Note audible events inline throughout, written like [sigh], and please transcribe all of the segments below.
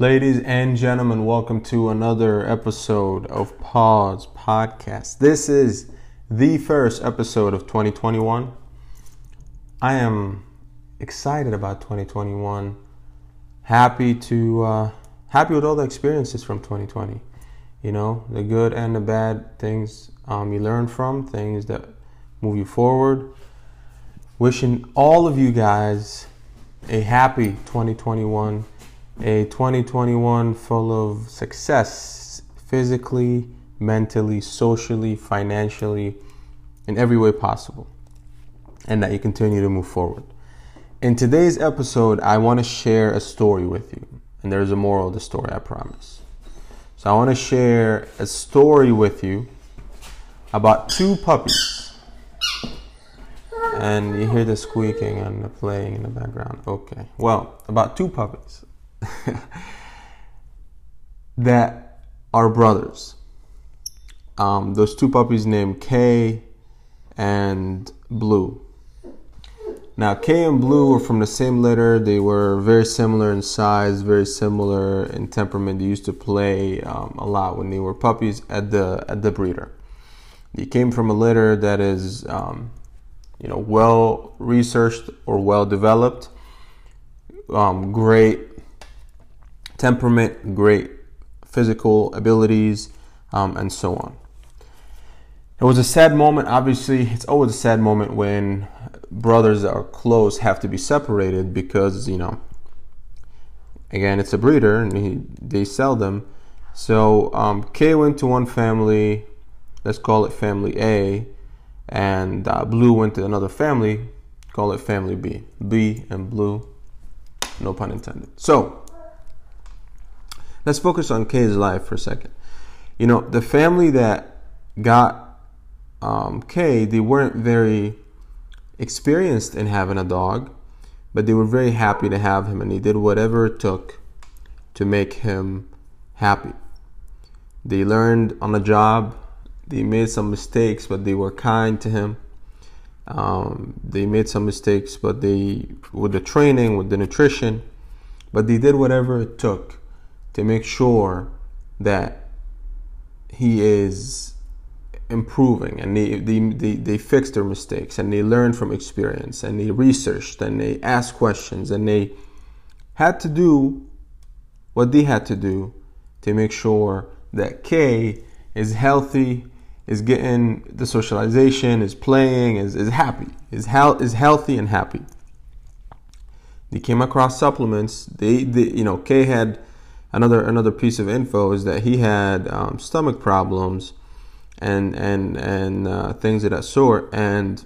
Ladies and gentlemen, welcome to another episode of Paws Podcast. This is the first episode of 2021. I am excited about 2021. Happy to uh, happy with all the experiences from 2020. You know, the good and the bad things um, you learn from, things that move you forward. Wishing all of you guys a happy 2021 a 2021 full of success physically, mentally, socially, financially, in every way possible, and that you continue to move forward. In today's episode, I want to share a story with you, and there's a moral of the story, I promise. So, I want to share a story with you about two puppies. And you hear the squeaking and the playing in the background. Okay. Well, about two puppies. [laughs] that are brothers. Um, those two puppies named Kay and Blue. Now, Kay and Blue were from the same litter. They were very similar in size, very similar in temperament. They used to play um, a lot when they were puppies at the at the breeder. They came from a litter that is, um, you know, well researched or well developed. Um, great temperament, great physical abilities, um, and so on. It was a sad moment. Obviously, it's always a sad moment when brothers that are close have to be separated because, you know, again, it's a breeder and he, they sell them. So um, went to one family, let's call it family A, and uh, Blue went to another family, call it family B. B and Blue, no pun intended. So let's focus on Kay's life for a second. You know, the family that got um, Kay, they weren't very experienced in having a dog, but they were very happy to have him, and they did whatever it took to make him happy. They learned on the job. They made some mistakes, but they were kind to him. Um, they made some mistakes, but they, with the training, with the nutrition, but they did whatever it took to make sure that he is improving and they, they, they, they fix their mistakes and they learn from experience and they researched and they asked questions and they had to do what they had to do to make sure that Kay is healthy, is getting the socialization, is playing, is, is happy, is, he- is healthy and happy. They came across supplements. They, they you know, Kay had another another piece of info is that he had um, stomach problems and and and uh, things of that sort. And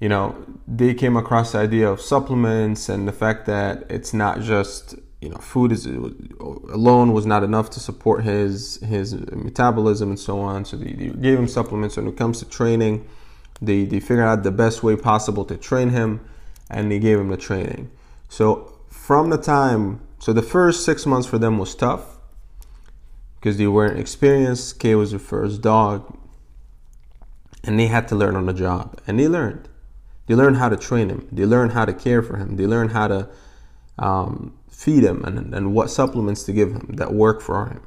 you know they came across the idea of supplements and the fact that it's not just you know food is alone was not enough to support his his metabolism and so on. So they, they gave him supplements. When it comes to training they they figured out the best way possible to train him and they gave him the training. So from the time so the first six months for them was tough because they weren't experienced. Kay was their first dog, and they had to learn on the job, and they learned. They learned how to train him. They learned how to care for him. They learned how to um, feed him and, and what supplements to give him that work for him.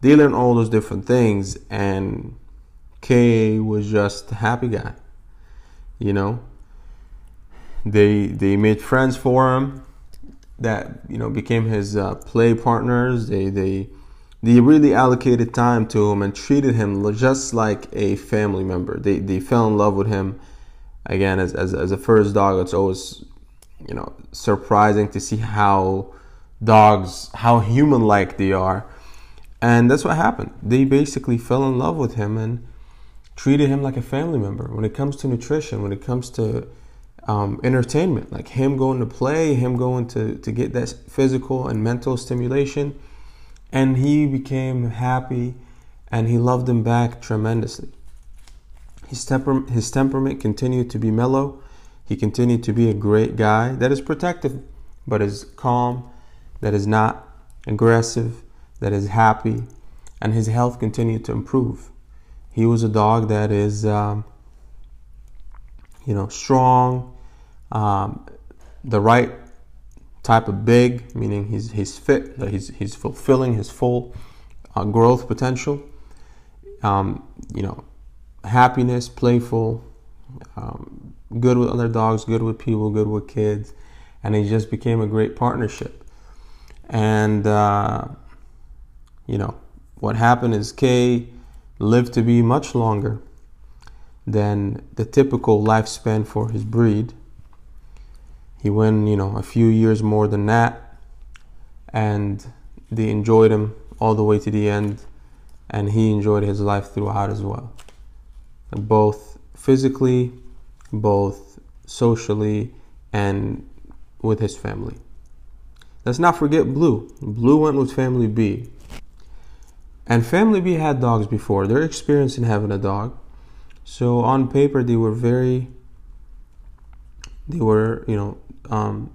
They learned all those different things, and Kay was just a happy guy. You know, they they made friends for him that you know became his uh, play partners. They they they really allocated time to him and treated him just like a family member. They they fell in love with him. Again, as as, as a first dog, it's always you know surprising to see how dogs how human like they are, and that's what happened. They basically fell in love with him and treated him like a family member. When it comes to nutrition, when it comes to um, entertainment, like him going to play, him going to, to get that physical and mental stimulation. And he became happy and he loved him back tremendously. His, temper, his temperament continued to be mellow. He continued to be a great guy that is protective, but is calm, that is not aggressive, that is happy, and his health continued to improve. He was a dog that is, um, you know, strong, um, the right type of big, meaning he's he's fit, that he's he's fulfilling his full uh, growth potential. Um, you know, happiness, playful, um, good with other dogs, good with people, good with kids, and it just became a great partnership. And uh, you know, what happened is Kay lived to be much longer than the typical lifespan for his breed. He went, you know, a few years more than that, and they enjoyed him all the way to the end, and he enjoyed his life throughout as well. Both physically, both socially, and with his family. Let's not forget Blue. Blue went with Family B. And Family B had dogs before. They're experienced in having a dog. So on paper, they were very, they were, you know, um,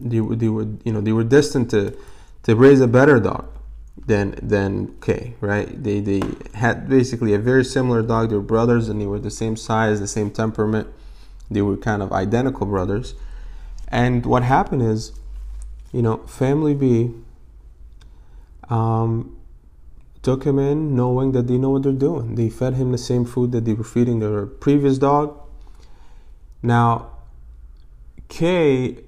they, they were, you know, they were destined to, to raise a better dog than than Kay, right? They they had basically a very similar dog. They were brothers, and they were the same size, the same temperament. They were kind of identical brothers. And what happened is, you know, Family B um, took him in knowing that they know what they're doing. They fed him the same food that they were feeding their previous dog. Now, Kay,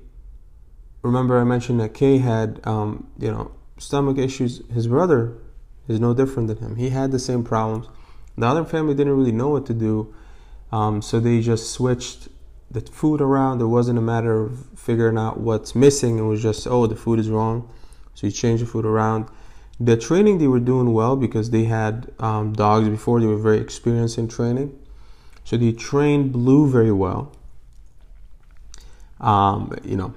remember I mentioned that Kay had, um, you know, stomach issues. His brother is no different than him. He had the same problems. The other family didn't really know what to do, um, so they just switched the food around. It wasn't a matter of figuring out what's missing. It was just, oh, the food is wrong. So you change the food around. The training they were doing well because they had um, dogs before. They were very experienced in training. So they trained Blue very well. Um, you know,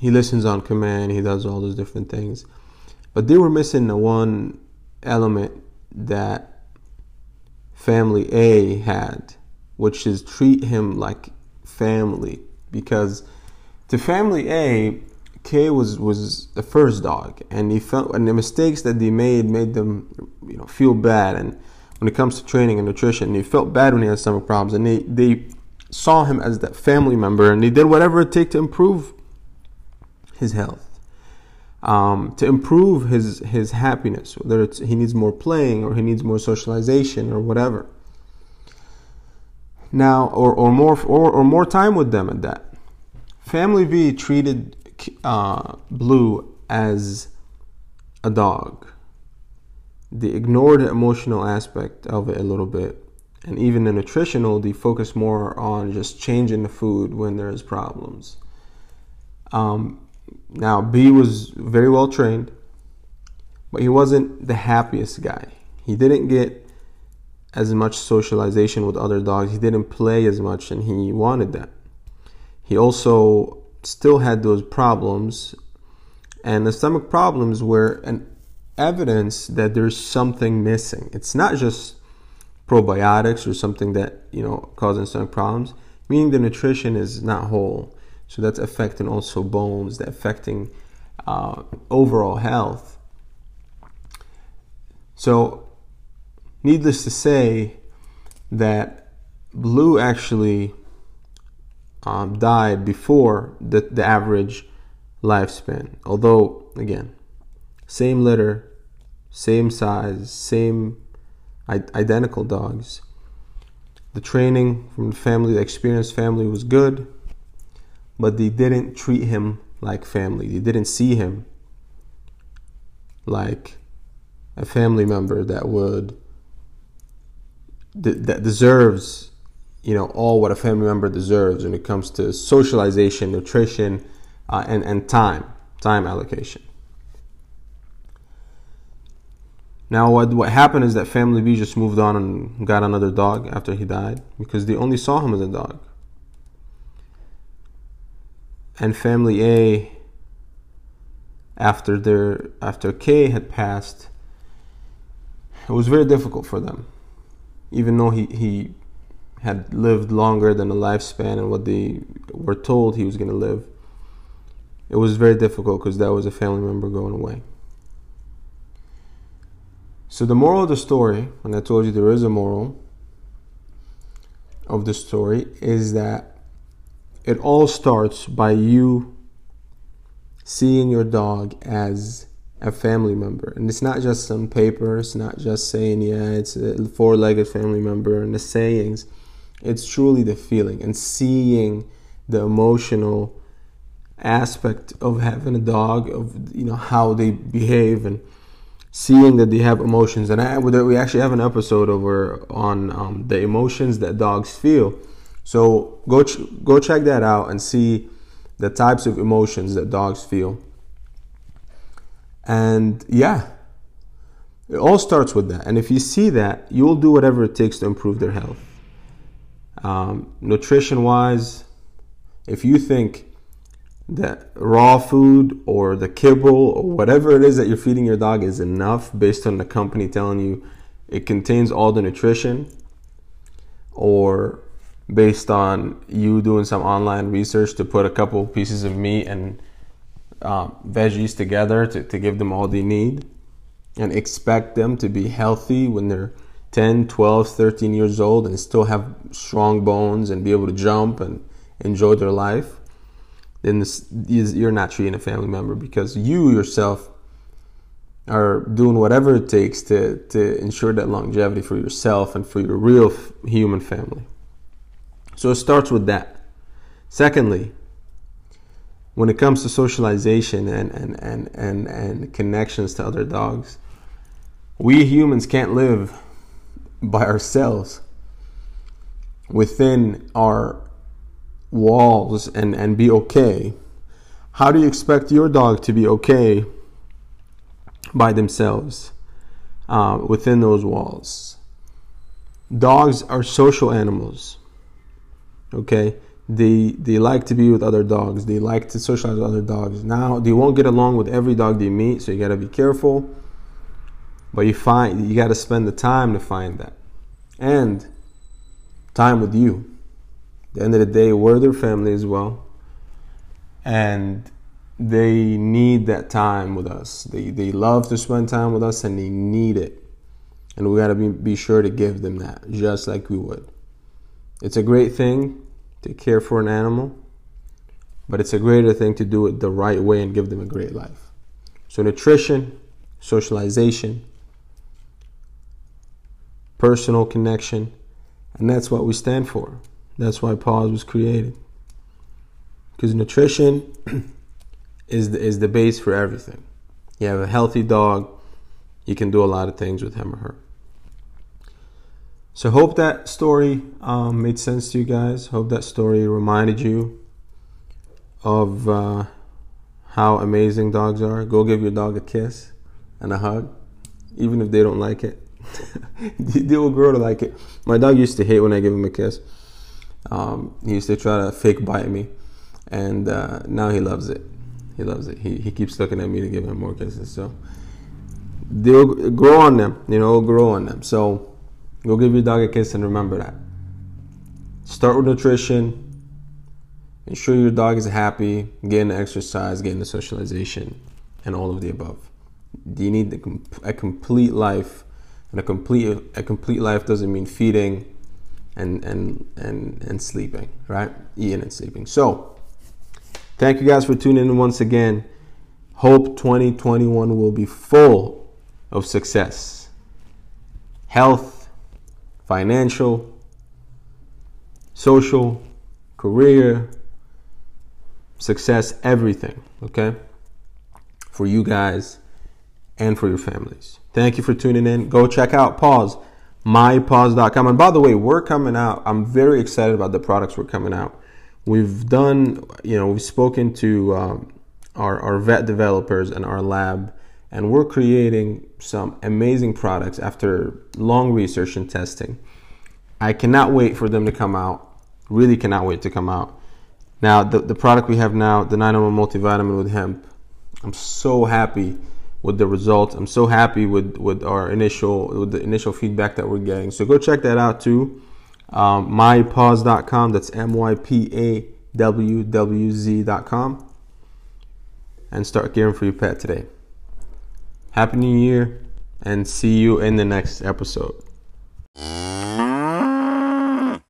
he listens on command. He does all those different things. But they were missing the one element that family A had, which is treat him like family. Because to family A, Kay was was the first dog, and he felt and the mistakes that they made made them, you know, feel bad. And when it comes to training and nutrition, he felt bad when he had stomach problems, and they they saw him as that family member, and they did whatever it took to improve his health, um, to improve his his happiness. Whether it's he needs more playing or he needs more socialization or whatever. Now, or or more or, or more time with them at that. Family B treated uh, Blue as a dog. They ignored the emotional aspect of it a little bit. And even the nutritional, they focus more on just changing the food when there's problems. Um, now, B was very well trained, but he wasn't the happiest guy. He didn't get as much socialization with other dogs. He didn't play as much, and he wanted that. He also still had those problems, and the stomach problems were an evidence that there's something missing. It's not just probiotics or something that you know causing stomach problems, meaning the nutrition is not whole. So that's affecting also bones, that affecting uh, overall health. So, needless to say, that Blue actually um, died before the, the average lifespan. Although, again, same litter, same size, same identical dogs. The training from the family, the experienced family was good, but they didn't treat him like family. They didn't see him like a family member that would that deserves you know all what a family member deserves when it comes to socialization, nutrition, uh, and and time time allocation. Now, what what happened is that family B just moved on and got another dog after he died because they only saw him as a dog. And family A, after their after Kay had passed, it was very difficult for them, even though he he had lived longer than the lifespan and what they were told he was going to live. It was very difficult because that was a family member going away. So, the moral of the story, and I told you there is a moral of the story, is that it all starts by you seeing your dog as a family member. And it's not just some paper, it's not just saying, yeah, it's a four legged family member and the sayings. It's truly the feeling and seeing the emotional aspect of having a dog, of you know how they behave and seeing that they have emotions. And I, we actually have an episode over on um, the emotions that dogs feel. So go ch- go check that out and see the types of emotions that dogs feel. And yeah, it all starts with that. And if you see that, you'll do whatever it takes to improve their health. Um, nutrition wise, if you think that raw food or the kibble or whatever it is that you're feeding your dog is enough based on the company telling you it contains all the nutrition or based on you doing some online research to put a couple pieces of meat and uh, veggies together to, to give them all they need and expect them to be healthy when they're 10, 12, 13 years old and still have strong bones and be able to jump and enjoy their life then this, you're not treating a family member because you yourself are doing whatever it takes to, to ensure that longevity for yourself and for your real human family. So it starts with that. Secondly, when it comes to socialization and, and, and, and, and connections to other dogs, we humans can't live by ourselves within our walls and, and be okay, how do you expect your dog to be okay by themselves uh, within those walls? Dogs are social animals. Okay, they they like to be with other dogs. They like to socialize with other dogs. Now they won't get along with every dog they meet, so you got to be careful. But you find you got to spend the time to find that, and time with you the end of the day, we're their family as well. And they need that time with us. They, they love to spend time with us and they need it. And we got to be, be sure to give them that, just like we would. It's a great thing to care for an animal, but it's a greater thing to do it the right way and give them a great life. So, nutrition, socialization, personal connection, and that's what we stand for. That's why Paws was created. Because nutrition [clears throat] is the, is the base for everything. You have a healthy dog, you can do a lot of things with him or her. So hope that story um, made sense to you guys. Hope that story reminded you of uh, how amazing dogs are. Go give your dog a kiss and a hug, even if they don't like it. [laughs] they will grow to like it. My dog used to hate when I give him a kiss. Um, he used to try to fake bite me, and uh, now he loves it. He loves it. He, he keeps looking at me to give him more kisses. So they'll grow on them. You know, grow on them. So go give your dog a kiss and remember that. Start with nutrition. Ensure your dog is happy. Getting exercise, getting the socialization, and all of the above. Do you need a complete life? And a complete a complete life doesn't mean feeding and and and and sleeping, right? Eating and sleeping. So, thank you guys for tuning in once again. Hope 2021 will be full of success. Health, financial, social, career, success, everything, okay? For you guys and for your families. Thank you for tuning in. Go check out Paws mypaws.com. And by the way, we're coming out. I'm very excited about the products we're coming out. We've done, you know, we've spoken to um, our, our vet developers and our lab, and we're creating some amazing products after long research and testing. I cannot wait for them to come out. Really cannot wait to come out. Now, the, the product we have now, the 901 multivitamin with hemp, I'm so happy with the results. I'm so happy with with our initial with the initial feedback that we're getting. So go check that out too. Um, mypaws.com. That's m y p a w w z.com, and start caring for your pet today. Happy New Year, and see you in the next episode.